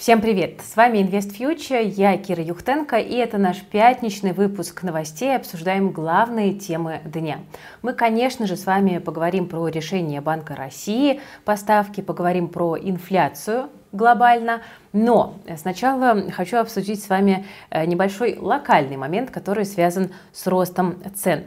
Всем привет! С вами Invest Future, я Кира Юхтенко, и это наш пятничный выпуск новостей. Обсуждаем главные темы дня. Мы, конечно же, с вами поговорим про решение Банка России поставки, поговорим про инфляцию глобально, но сначала хочу обсудить с вами э, небольшой локальный момент, который связан с ростом цен.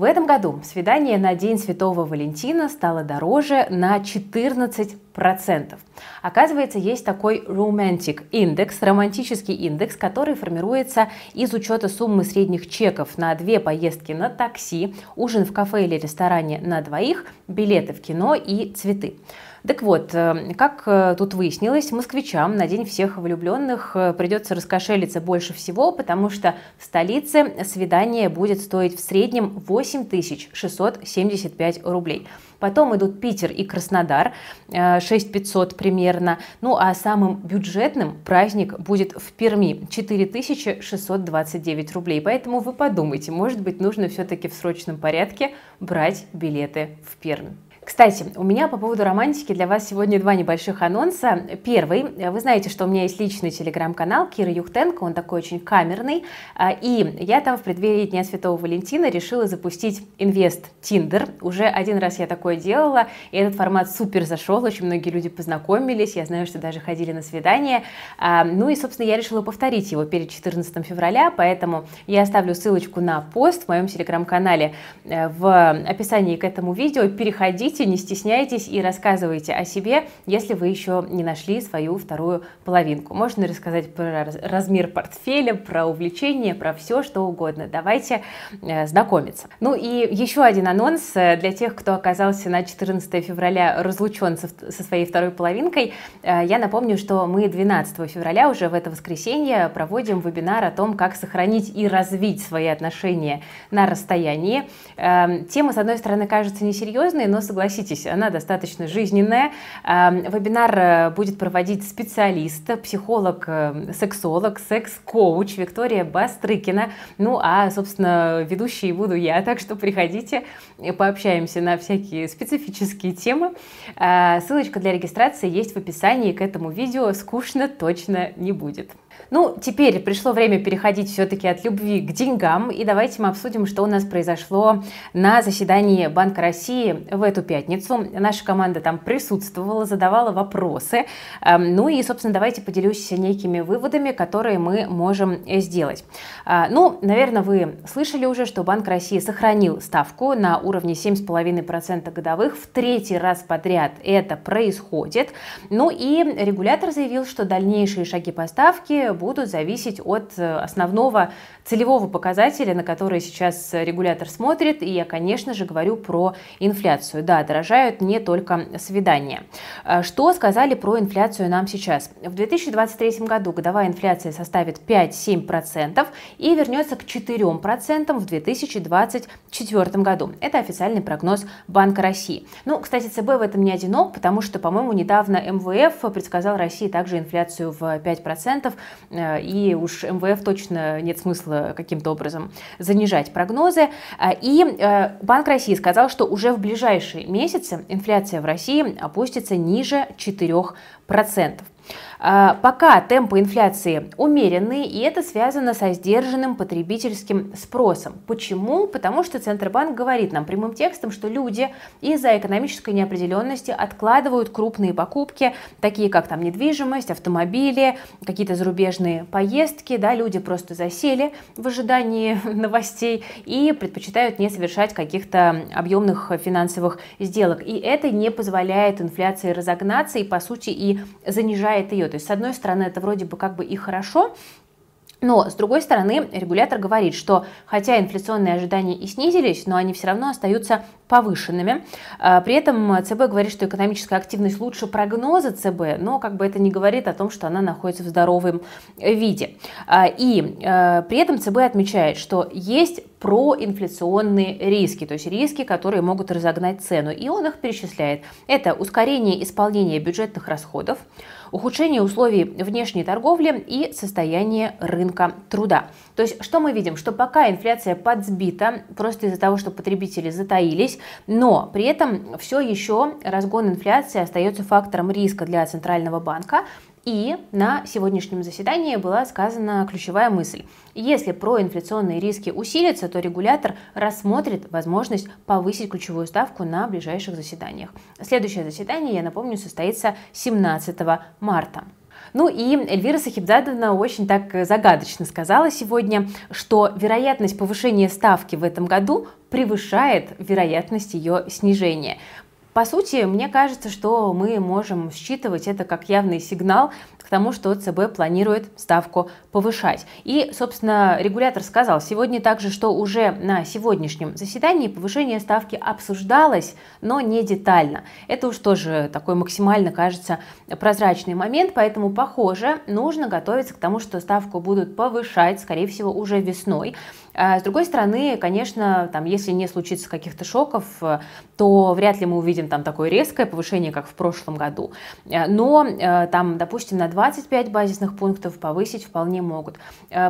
В этом году свидание на День Святого Валентина стало дороже на 14%. Оказывается, есть такой romantic индекс, романтический индекс, который формируется из учета суммы средних чеков на две поездки на такси, ужин в кафе или ресторане на двоих, билеты в кино и цветы. Так вот, э, как э, тут выяснилось, москвичам на День всех влюбленных э, придется раскошелиться больше всего, потому что в столице свидание будет стоить в среднем 8675 рублей. Потом идут Питер и Краснодар, 6500 примерно. Ну а самым бюджетным праздник будет в Перми, 4629 рублей. Поэтому вы подумайте, может быть нужно все-таки в срочном порядке брать билеты в Пермь. Кстати, у меня по поводу романтики для вас сегодня два небольших анонса. Первый, вы знаете, что у меня есть личный телеграм-канал Кира Юхтенко, он такой очень камерный, а, и я там в преддверии Дня Святого Валентина решила запустить инвест Тиндер. Уже один раз я такое делала, и этот формат супер зашел, очень многие люди познакомились, я знаю, что даже ходили на свидание. А, ну и, собственно, я решила повторить его перед 14 февраля, поэтому я оставлю ссылочку на пост в моем телеграм-канале э, в описании к этому видео. Переходите, Пишите, не стесняйтесь и рассказывайте о себе, если вы еще не нашли свою вторую половинку. Можно рассказать про размер портфеля, про увлечение, про все, что угодно. Давайте э, знакомиться. Ну и еще один анонс э, для тех, кто оказался на 14 февраля разлучен со, своей второй половинкой. Э, я напомню, что мы 12 февраля, уже в это воскресенье, проводим вебинар о том, как сохранить и развить свои отношения на расстоянии. Э, тема, с одной стороны, кажется несерьезной, но согласитесь, согласитесь, она достаточно жизненная. Вебинар э, будет проводить специалист, психолог, э, сексолог, секс-коуч Виктория Бастрыкина. Ну, а, собственно, ведущей буду я, так что приходите, пообщаемся на всякие специфические темы. А, ссылочка для регистрации есть в описании к этому видео. Скучно точно не будет. Ну, теперь пришло время переходить все-таки от любви к деньгам, и давайте мы обсудим, что у нас произошло на заседании Банка России в эту пятницу. Наша команда там присутствовала, задавала вопросы. Эм, ну и, собственно, давайте поделюсь некими выводами, которые мы можем сделать. А, ну, наверное, вы слышали уже, что Банк России сохранил ставку на уровне 7,5% годовых. В третий раз подряд это происходит. Ну и регулятор заявил, что дальнейшие шаги по ставке будут зависеть от э, основного целевого показателя, на который сейчас регулятор смотрит. И я, конечно же, говорю про инфляцию. Да, дорожают не только свидания. Э, что сказали про инфляцию нам сейчас? В 2023 году годовая инфляция составит 5-7% и вернется к 4% в 2024 году. Это официальный прогноз Банка России. Ну, кстати, ЦБ в этом не одинок, потому что, по-моему, недавно МВФ предсказал России также инфляцию в 5%. Э, и уж МВФ точно нет смысла каким-то образом занижать прогнозы. Э, и э, Банк России сказал, что уже в ближайшие месяцы инфляция в России опустится ниже 4%. А, пока темпы инфляции умеренные, и это связано со сдержанным потребительским спросом. Почему? Потому что Центробанк говорит нам прямым текстом, что люди из-за экономической неопределенности откладывают крупные покупки, такие как там недвижимость, автомобили, какие-то зарубежные поездки, да, люди просто засели в ожидании новостей и предпочитают не совершать каких-то объемных финансовых сделок. И это не позволяет инфляции разогнаться и, по сути, и занижает ее. То есть, с одной стороны, это вроде бы как бы и хорошо, но, с другой стороны, регулятор говорит, что хотя инфляционные ожидания и снизились, но они все равно остаются повышенными. А, при этом ЦБ говорит, что экономическая активность лучше прогноза ЦБ, но как бы это не говорит о том, что она находится в здоровом виде. А, и а, при этом ЦБ отмечает, что есть проинфляционные риски, то есть риски, которые могут разогнать цену, и он их перечисляет. Это ускорение исполнения бюджетных расходов, ухудшение условий внешней торговли и состояние рынка труда. То есть что мы видим? Что пока инфляция подсбита, просто из-за того, что потребители затаились, но при этом все еще разгон инфляции остается фактором риска для Центрального банка, И на сегодняшнем заседании была сказана ключевая мысль. Если проинфляционные риски усилятся, то регулятор рассмотрит возможность повысить ключевую ставку на ближайших заседаниях. Следующее заседание, я напомню, состоится 17 марта. Ну и Эльвира Сахибзадовна очень так загадочно сказала сегодня, что вероятность повышения ставки в этом году превышает вероятность ее снижения. По сути, мне кажется, что мы можем считывать это как явный сигнал к тому, что ЦБ планирует ставку повышать. И, собственно, регулятор сказал сегодня также, что уже на сегодняшнем заседании повышение ставки обсуждалось, но не детально. Это уж тоже такой максимально, кажется, прозрачный момент, поэтому, похоже, нужно готовиться к тому, что ставку будут повышать, скорее всего, уже весной. А с другой стороны, конечно, там, если не случится каких-то шоков, э, то вряд ли мы увидим там такое резкое повышение, как в прошлом году. Э, но э, там, допустим, на 25 базисных пунктов повысить вполне могут.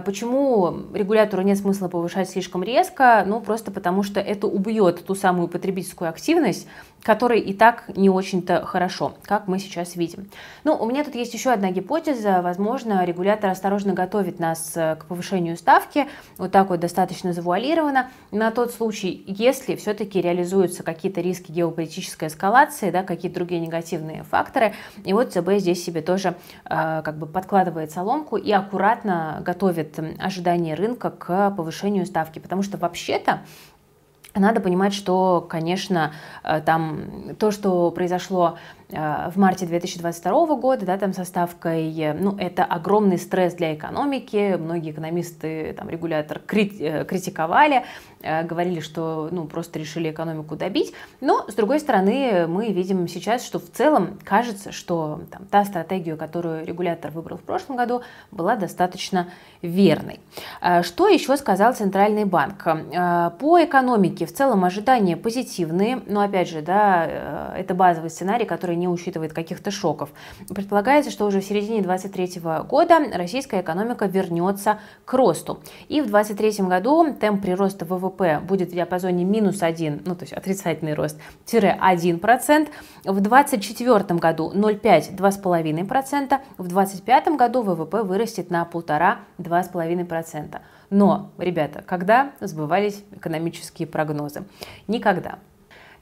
Почему регулятору нет смысла повышать слишком резко? Ну, просто потому что это убьет ту самую потребительскую активность, которой и так не очень-то хорошо, как мы сейчас видим. Ну, у меня тут есть еще одна гипотеза. Возможно, регулятор осторожно готовит нас к повышению ставки, вот так вот достаточно завуалировано, на тот случай, если все-таки реализуются какие-то риски геополитической эскалации, да, какие-то другие негативные факторы. И вот ЦБ здесь себе тоже э, как бы подкладывает соломку и аккуратно готовит ожидание рынка к повышению ставки, потому что вообще-то надо понимать, что, конечно, э, там то, что произошло в марте 2022 года, да, там со ставкой, э, ну, это огромный стресс для экономики, многие экономисты, там, регулятор крит, э, критиковали, говорили, что, ну, просто решили экономику добить, но, с другой стороны, мы видим сейчас, что в целом кажется, что там, та стратегия, которую регулятор выбрал в прошлом году, была достаточно верной. Что еще сказал Центральный банк? По экономике в целом ожидания позитивные, но, опять же, да, это базовый сценарий, который не учитывает каких-то шоков. Предполагается, что уже в середине 2023 года российская экономика вернется к росту. И в 2023 году темп прироста ВВП будет в диапазоне минус 1, ну то есть отрицательный рост, тире 1%. В 2024 году 0,5-2,5%. В 2025 году ВВП вырастет на 1,5-2,5%. Но, ребята, когда сбывались экономические прогнозы? Никогда.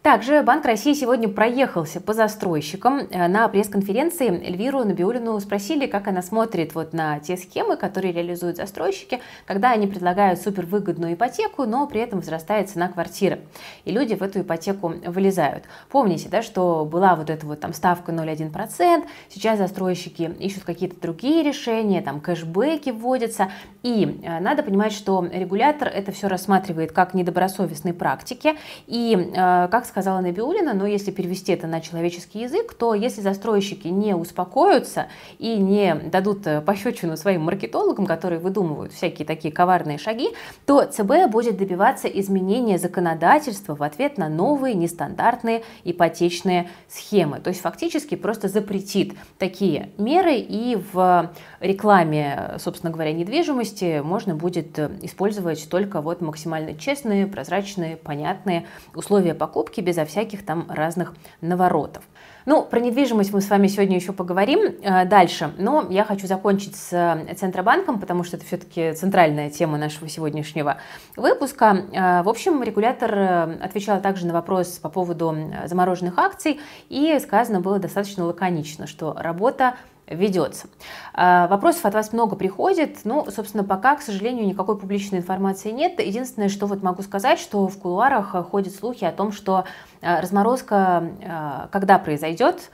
Также Банк России сегодня проехался по застройщикам. Э, на пресс-конференции Эльвиру Набиулину спросили, как она смотрит вот на те схемы, которые реализуют застройщики, когда они предлагают супервыгодную ипотеку, но при этом возрастает цена квартиры. И люди в эту ипотеку вылезают. Помните, да, что была вот эта вот там ставка 0,1%, сейчас застройщики ищут какие-то другие решения, там кэшбэки вводятся. И э, надо понимать, что регулятор это все рассматривает как недобросовестные практики и э, как сказала Набиулина, но если перевести это на человеческий язык, то если застройщики не успокоятся и не дадут э, пощечину своим маркетологам, которые выдумывают всякие такие коварные шаги, то ЦБ будет добиваться изменения законодательства в ответ на новые нестандартные ипотечные схемы. То есть фактически просто запретит такие меры и в рекламе, собственно говоря, недвижимости можно будет э, использовать только вот максимально честные, прозрачные, понятные условия покупки, покупки безо всяких там разных наворотов. Ну, про недвижимость мы с вами сегодня еще поговорим э, дальше, но я хочу закончить с э, Центробанком, потому что это все-таки центральная тема нашего сегодняшнего выпуска. Э, в общем, регулятор отвечал также на вопрос по поводу замороженных акций, и сказано было достаточно лаконично, что работа ведется. А, вопросов от вас много приходит, ну, собственно, пока, к сожалению, никакой публичной информации нет. Единственное, что вот могу сказать, что в кулуарах ходят слухи о том, что а, разморозка, а, когда произойдет,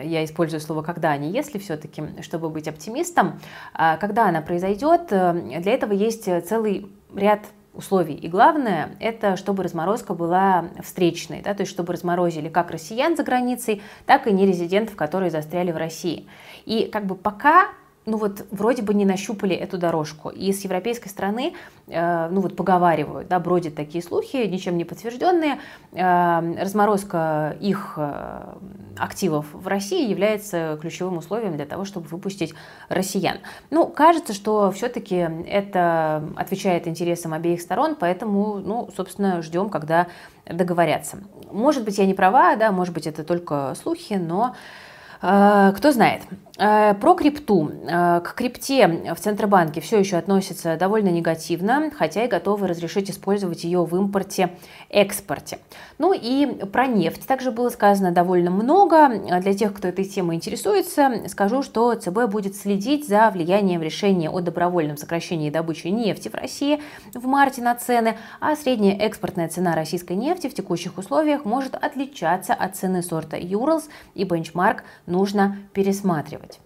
я использую слово «когда», а не «если» все-таки, чтобы быть оптимистом, когда она произойдет, для этого есть целый ряд условий. И главное, это чтобы разморозка была встречной, да, то есть чтобы разморозили как россиян за границей, так и нерезидентов, которые застряли в России. И как бы пока ну вот вроде бы не нащупали эту дорожку. И с европейской стороны, э, ну вот поговаривают, да, бродят такие слухи, ничем не подтвержденные. Э, разморозка их э, активов в России является ключевым условием для того, чтобы выпустить россиян. Ну, кажется, что все-таки это отвечает интересам обеих сторон, поэтому, ну, собственно, ждем, когда договорятся. Может быть, я не права, да, может быть, это только слухи, но Кто знает. Э, про крипту. Э, к крипте в Центробанке все еще относятся довольно негативно, хотя и готовы разрешить использовать ее в импорте-экспорте. Ну и про нефть также было сказано довольно много. Для тех, кто этой темой интересуется, скажу, что ЦБ будет следить за влиянием решения о добровольном сокращении добычи нефти в России в марте на цены, а средняя экспортная цена российской нефти в текущих условиях может отличаться от цены сорта Urals и бенчмарк нужно пересматривать.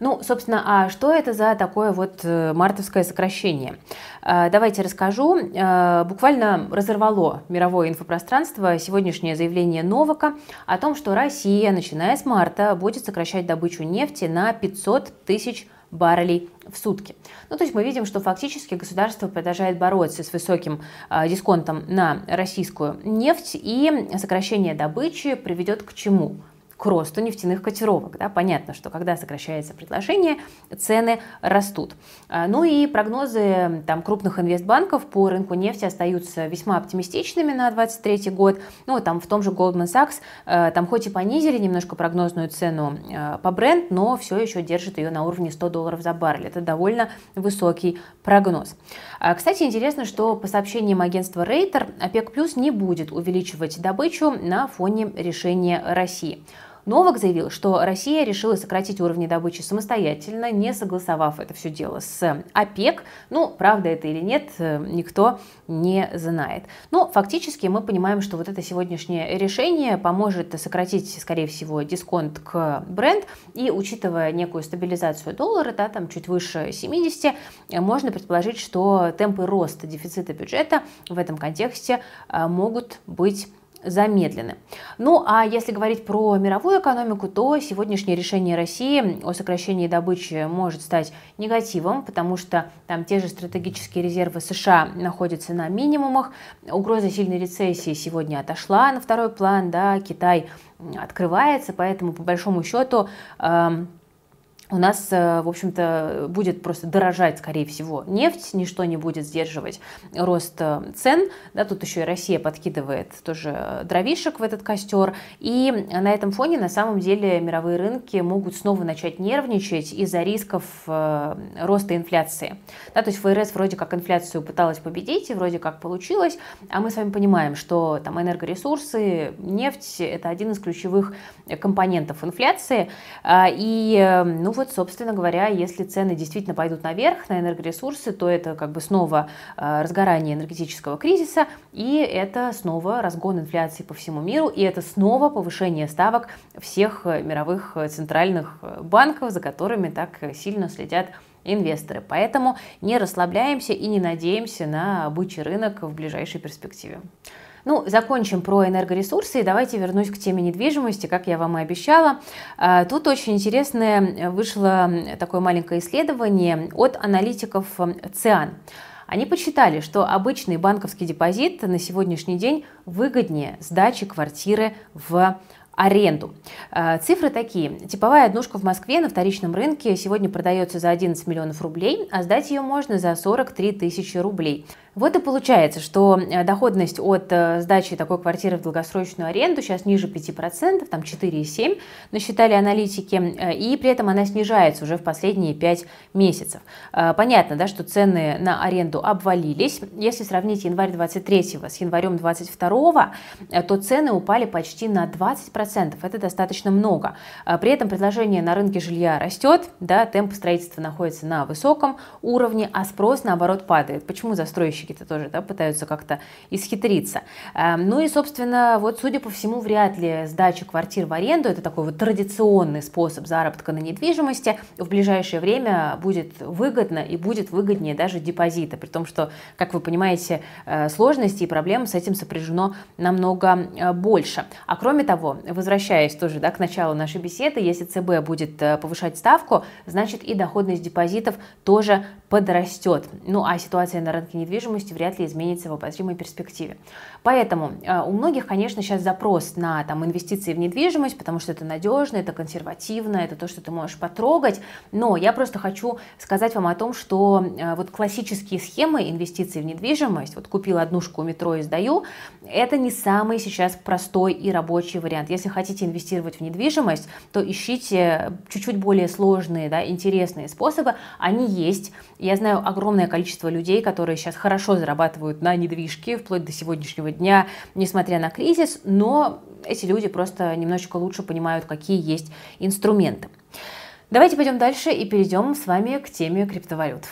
Ну, собственно, а что это за такое вот э, мартовское сокращение? Э, давайте расскажу. Э, буквально разорвало мировое инфопространство сегодняшнее заявление Новака о том, что Россия, начиная с марта, будет сокращать добычу нефти на 500 тысяч баррелей в сутки. Ну, то есть мы видим, что фактически государство продолжает бороться с высоким э, дисконтом на российскую нефть, и сокращение добычи приведет к чему? К росту нефтяных котировок. Да? Понятно, что когда сокращается предложение, цены растут. А, ну и прогнозы там, крупных инвестбанков по рынку нефти остаются весьма оптимистичными на 2023 год. Ну, там в том же Goldman Sachs, э, там хоть и понизили немножко прогнозную цену э, по бренд, но все еще держит ее на уровне 100 долларов за баррель. Это довольно высокий прогноз. А, кстати, интересно, что по сообщениям агентства Рейтер, ОПЕК Плюс не будет увеличивать добычу на фоне решения России. Новак заявил, что Россия решила сократить уровни добычи самостоятельно, не согласовав это все дело с ОПЕК. Ну, правда это или нет, никто не знает. Но фактически мы понимаем, что вот это сегодняшнее решение поможет сократить, скорее всего, дисконт к бренд. И учитывая некую стабилизацию доллара, да, там чуть выше 70, можно предположить, что темпы роста дефицита бюджета в этом контексте а, могут быть замедлены. Ну а если говорить про мировую экономику, то сегодняшнее решение России о сокращении добычи может стать негативом, потому что там те же стратегические резервы США находятся на минимумах, угроза сильной рецессии сегодня отошла на второй план, да, Китай открывается, поэтому по большому счету э, у нас, э, в общем-то, будет просто дорожать, скорее всего, нефть, ничто не будет сдерживать рост э, цен. Да, тут еще и Россия подкидывает тоже дровишек в этот костер. И на этом фоне, на самом деле, мировые рынки могут снова начать нервничать из-за рисков э, роста инфляции. Да, то есть ФРС вроде как инфляцию пыталась победить, и вроде как получилось, а мы с вами понимаем, что там энергоресурсы, нефть – это один из ключевых компонентов инфляции. А, и, ну, вот, собственно говоря, если цены действительно пойдут наверх на энергоресурсы, то это как бы снова э, разгорание энергетического кризиса, и это снова разгон инфляции по всему миру, и это снова повышение ставок всех э, мировых э, центральных банков, за которыми так сильно следят инвесторы. Поэтому не расслабляемся и не надеемся на бычий рынок в ближайшей перспективе. Ну, закончим про энергоресурсы и давайте вернусь к теме недвижимости, как я вам и обещала. А, тут очень интересное вышло такое маленькое исследование от аналитиков ЦИАН. Они посчитали, что обычный банковский депозит на сегодняшний день выгоднее сдачи квартиры в аренду. А, цифры такие. Типовая однушка в Москве на вторичном рынке сегодня продается за 11 миллионов рублей, а сдать ее можно за 43 тысячи рублей. Вот и получается, что э, доходность от э, сдачи такой квартиры в долгосрочную аренду сейчас ниже 5%, там 4,7% насчитали аналитики, э, и при этом она снижается уже в последние 5 месяцев. Понятно, да, что цены на аренду обвалились. Если сравнить январь 23 с январем 22, то цены упали почти на 20%. Это достаточно много. При этом предложение на рынке жилья растет, да, темп строительства находится на высоком уровне, а спрос, наоборот, падает. Почему застройщики застройщики-то тоже да, пытаются как-то исхитриться. Эм, ну и, собственно, вот, судя по всему, вряд ли сдача квартир в аренду, это такой вот традиционный способ заработка на недвижимости, в ближайшее время будет выгодно и будет выгоднее даже депозита, при том, что, как вы понимаете, э, сложности и проблем с этим сопряжено намного э, больше. А кроме того, возвращаясь тоже да, к началу нашей беседы, если ЦБ будет э, повышать ставку, значит и доходность депозитов тоже подрастет. Ну а ситуация на рынке недвижимости вряд ли изменится в обозримой перспективе. Поэтому э, у многих, конечно, сейчас запрос на там, инвестиции в недвижимость, потому что это надежно, это консервативно, это то, что ты можешь потрогать. Но я просто хочу сказать вам о том, что э, вот классические схемы инвестиций в недвижимость, вот купил однушку у метро и сдаю, это не самый сейчас простой и рабочий вариант. Если хотите инвестировать в недвижимость, то ищите чуть-чуть более сложные, да, интересные способы. Они есть. Я знаю огромное количество людей, которые сейчас хорошо зарабатывают на недвижке, вплоть до сегодняшнего дня, несмотря на кризис, но эти люди просто немножечко лучше понимают, какие есть инструменты. Давайте пойдем дальше и перейдем с вами к теме криптовалют.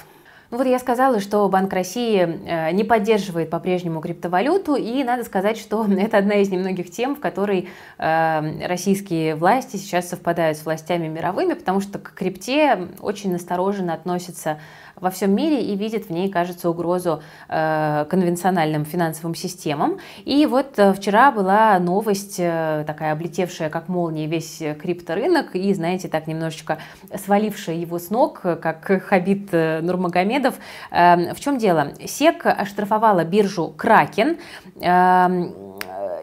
Ну вот я сказала, что Банк России э, не поддерживает по-прежнему криптовалюту, и надо сказать, что это одна из немногих тем, в которой э, российские власти сейчас совпадают с властями мировыми, потому что к крипте очень настороженно относятся во всем мире и видит в ней, кажется, угрозу э, конвенциональным финансовым системам. И вот э, вчера была новость э, такая облетевшая как молния весь крипторынок и, знаете, так немножечко свалившая его с ног, как Хабит Нурмагомедов. Э, в чем дело? СЕК оштрафовала биржу Кракен.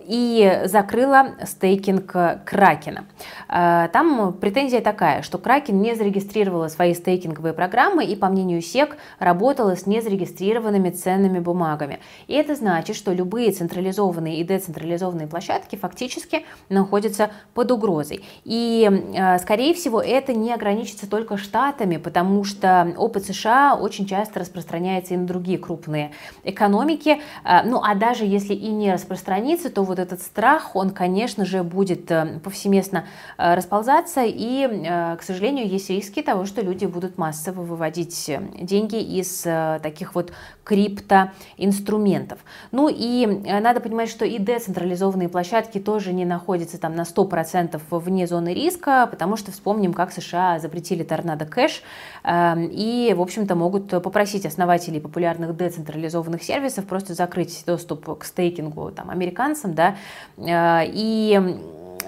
И закрыла стейкинг Кракена. Э, там претензия такая, что Кракен не зарегистрировала свои стейкинговые программы и, по мнению СЕК, работала с незарегистрированными ценными бумагами. И это значит, что любые централизованные и децентрализованные площадки фактически находятся под угрозой. И, э, скорее всего, это не ограничится только штатами, потому что опыт США очень часто распространяется и на другие крупные экономики. Э, ну, а даже если и не распространится, то вот этот страх, он, конечно же, будет э, повсеместно э, расползаться, и, э, к сожалению, есть риски того, что люди будут массово выводить деньги из таких вот криптоинструментов. Ну и надо понимать, что и децентрализованные площадки тоже не находятся там на 100% вне зоны риска, потому что вспомним, как США запретили торнадо кэш, и, в общем-то, могут попросить основателей популярных децентрализованных сервисов просто закрыть доступ к стейкингу там, американцам, да, э, и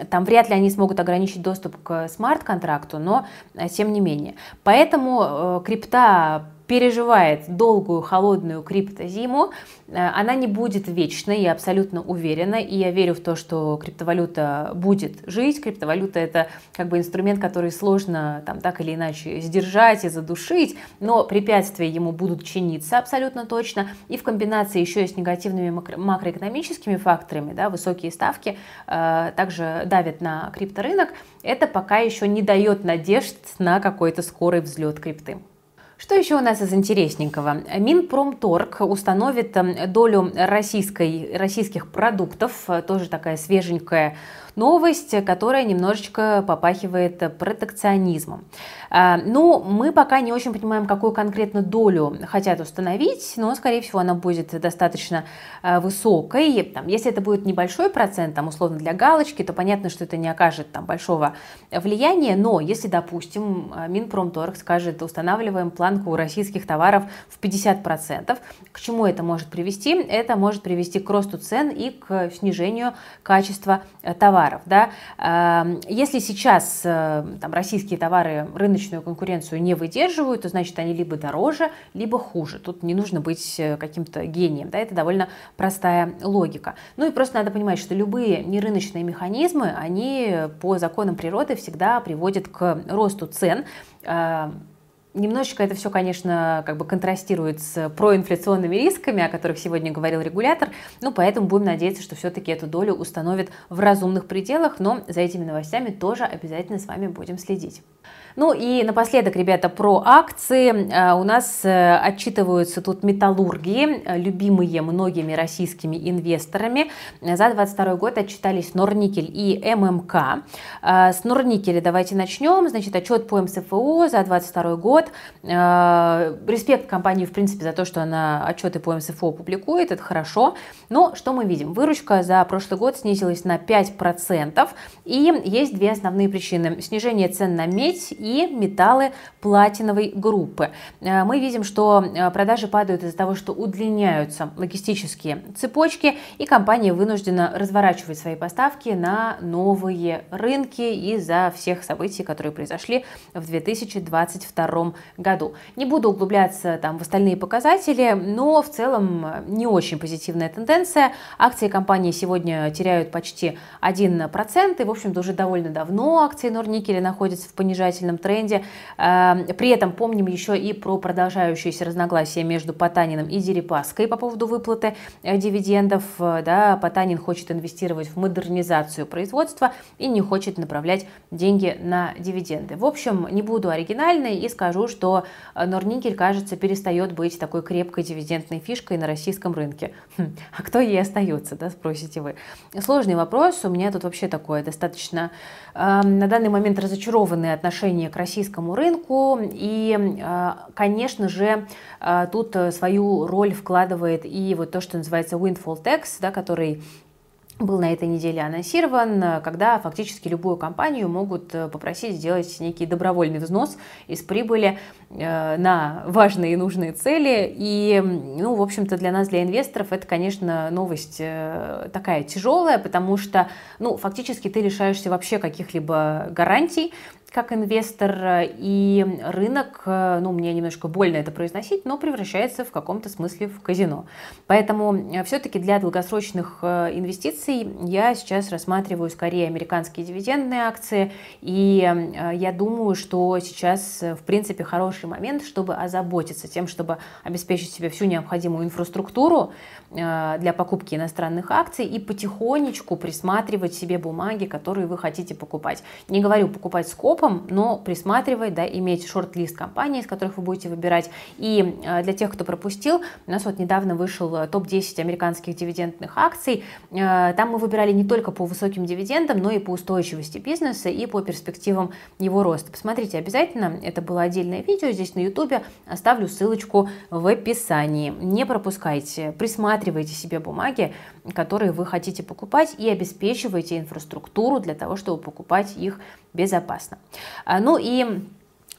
там вряд ли они смогут ограничить доступ к смарт-контракту, но э, тем не менее. Поэтому э, крипта переживает долгую холодную криптозиму, э, она не будет вечной, я абсолютно уверена, и я верю в то, что криптовалюта будет жить. Криптовалюта это как бы инструмент, который сложно там так или иначе сдержать и задушить, но препятствия ему будут чиниться абсолютно точно, и в комбинации еще и с негативными макроэкономическими факторами, да, высокие ставки э, также давят на крипторынок, это пока еще не дает надежд на какой-то скорый взлет крипты. Что еще у нас из интересненького? Минпромторг установит эм, долю российской, российских продуктов, тоже такая свеженькая новость, которая немножечко попахивает протекционизмом. А, ну, мы пока не очень понимаем, какую конкретно долю хотят установить, но, скорее всего, она будет достаточно а, высокой. Там, если это будет небольшой процент, там, условно для галочки, то понятно, что это не окажет там, большого влияния, но если, допустим, Минпромторг скажет, устанавливаем планку российских товаров в 50%, к чему это может привести? Это может привести к росту цен и к снижению качества товара товаров. Да? Если сейчас э, там, российские товары рыночную конкуренцию не выдерживают, то значит они либо дороже, либо хуже. Тут не нужно быть э, каким-то гением. Да? Это довольно простая логика. Ну и просто надо понимать, что любые нерыночные механизмы, они по законам природы всегда приводят к росту цен эм, Немножечко это все, конечно, как бы контрастирует с проинфляционными рисками, о которых сегодня говорил регулятор, ну, поэтому будем надеяться, что все-таки эту долю установят в разумных пределах, но за этими новостями тоже обязательно с вами будем следить. Ну и напоследок, ребята, про акции. Э, у нас э, отчитываются тут металлурги, э, любимые многими российскими инвесторами. За 22 год отчитались Норникель и ММК. С Норникеля давайте начнем. Значит, отчет по МСФО за 22 год. Респект компании, в принципе, за то, что она отчеты по МСФО публикует, это хорошо. Но что мы видим? Выручка за прошлый год снизилась на 5%. И есть две основные причины. Снижение цен на медь и металлы платиновой группы. Э, мы видим, что э, продажи падают из-за того, что удлиняются логистические цепочки, и компания вынуждена разворачивать свои поставки на новые рынки из-за всех событий, которые произошли в 2022 году. Не буду углубляться там в остальные показатели, но в целом не очень позитивная тенденция. Акции компании сегодня теряют почти 1%, и, в общем-то, уже довольно давно акции Норникеля находятся в понижательном позитивном тренде. При этом помним еще и про продолжающиеся разногласия между Потаниным и Дерипаской по поводу выплаты дивидендов. Да, Потанин хочет инвестировать в модернизацию производства и не хочет направлять деньги на дивиденды. В общем, не буду оригинальной и скажу, что Норникель, кажется, перестает быть такой крепкой дивидендной фишкой на российском рынке. Хм, а кто ей остается, да, спросите вы. Сложный вопрос. У меня тут вообще такое достаточно э, на данный момент разочарованное отношение к российскому рынку. И, э, конечно же, э, тут свою роль вкладывает и вот то, что называется windfall tax, да, который был на этой неделе анонсирован, когда фактически любую компанию могут э, попросить сделать некий добровольный взнос из прибыли э, на важные и нужные цели. И, ну, в общем-то, для нас, для инвесторов, это, конечно, новость э, такая тяжелая, потому что, ну, фактически ты лишаешься вообще каких-либо гарантий, как инвестор, и рынок, ну, мне немножко больно это произносить, но превращается в каком-то смысле в казино. Поэтому э, все-таки для долгосрочных э, инвестиций я сейчас рассматриваю скорее американские дивидендные акции, и э, я думаю, что сейчас, в принципе, хороший момент, чтобы озаботиться тем, чтобы обеспечить себе всю необходимую инфраструктуру для покупки иностранных акций и потихонечку присматривать себе бумаги, которые вы хотите покупать. Не говорю покупать скоп, скопом, но присматривать, да, иметь шорт-лист компаний, из которых вы будете выбирать. И э, для тех, кто пропустил, у нас вот недавно вышел э, топ-10 американских дивидендных акций. Э, там мы выбирали не только по высоким дивидендам, но и по устойчивости бизнеса и по перспективам его роста. Посмотрите обязательно, это было отдельное видео здесь на YouTube, оставлю ссылочку в описании. Не пропускайте, присматривайте себе бумаги, которые вы хотите покупать и обеспечивайте инфраструктуру для того, чтобы покупать их безопасно. А, ну и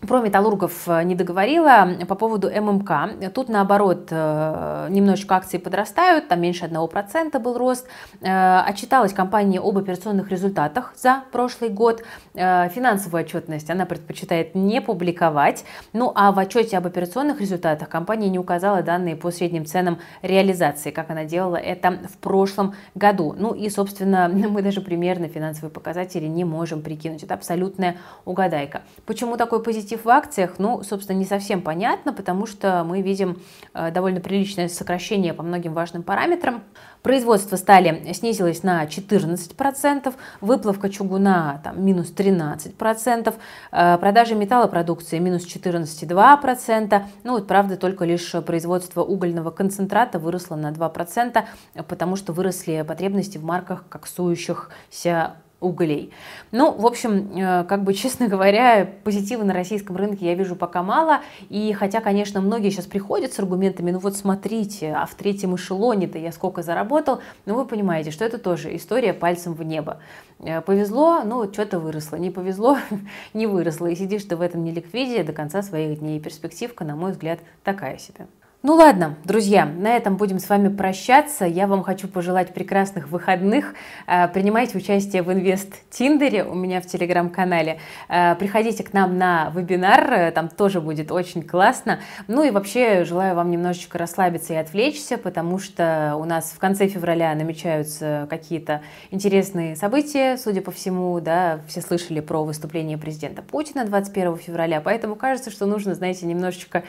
про металлургов э, не договорила по поводу ММК. Тут наоборот э, немножечко акции подрастают, там меньше 1% был рост. Э, отчиталась компания об операционных результатах за прошлый год. Финансовую отчетность она предпочитает не публиковать. Ну а в отчете об операционных результатах компания не указала данные по средним ценам реализации, как она делала это в прошлом году. Ну и, собственно, мы даже примерно финансовые показатели не можем прикинуть. Это абсолютная угадайка. Почему такой позитив? Позитив в акциях, ну, собственно, не совсем понятно, потому что мы видим э, довольно приличное сокращение по многим важным параметрам. Производство стали снизилось на 14%, выплавка чугуна там, минус 13%, э, продажи металлопродукции минус 14,2%. Ну вот, правда, только лишь производство угольного концентрата выросло на 2%, потому что выросли потребности в марках коксующихся углей. Ну, в общем, э, как бы, честно говоря, позитива на российском рынке я вижу пока мало. И хотя, конечно, многие сейчас приходят с аргументами, ну вот смотрите, а в третьем эшелоне-то я сколько заработал, но вы понимаете, что это тоже история пальцем в небо. Э, повезло, ну, что-то выросло. Не повезло, не выросло. И сидишь ты в этом неликвиде до конца своих дней. Перспективка, на мой взгляд, такая себе. Ну ладно, друзья, на этом будем с вами прощаться. Я вам хочу пожелать прекрасных выходных. Э, принимайте участие в Инвест Тиндере у меня в телеграм-канале. Э, приходите к нам на вебинар, э, там тоже будет очень классно. Ну и вообще желаю вам немножечко расслабиться и отвлечься, потому что у нас в конце февраля намечаются какие-то интересные события, судя по всему, да, все слышали про выступление президента Путина 21 февраля, поэтому кажется, что нужно, знаете, немножечко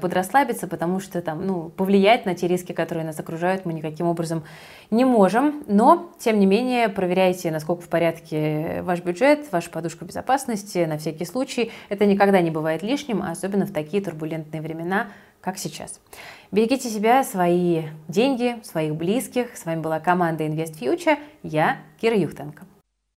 подрасслабиться, потому что что там, ну, повлиять на те риски, которые нас окружают, мы никаким образом не можем. Но, тем не менее, проверяйте, насколько в порядке ваш бюджет, ваша подушка безопасности на всякий случай. Это никогда не бывает лишним, особенно в такие турбулентные времена, как сейчас. Берегите себя, свои деньги, своих близких. С вами была команда Invest Future. Я Кира Юхтенко.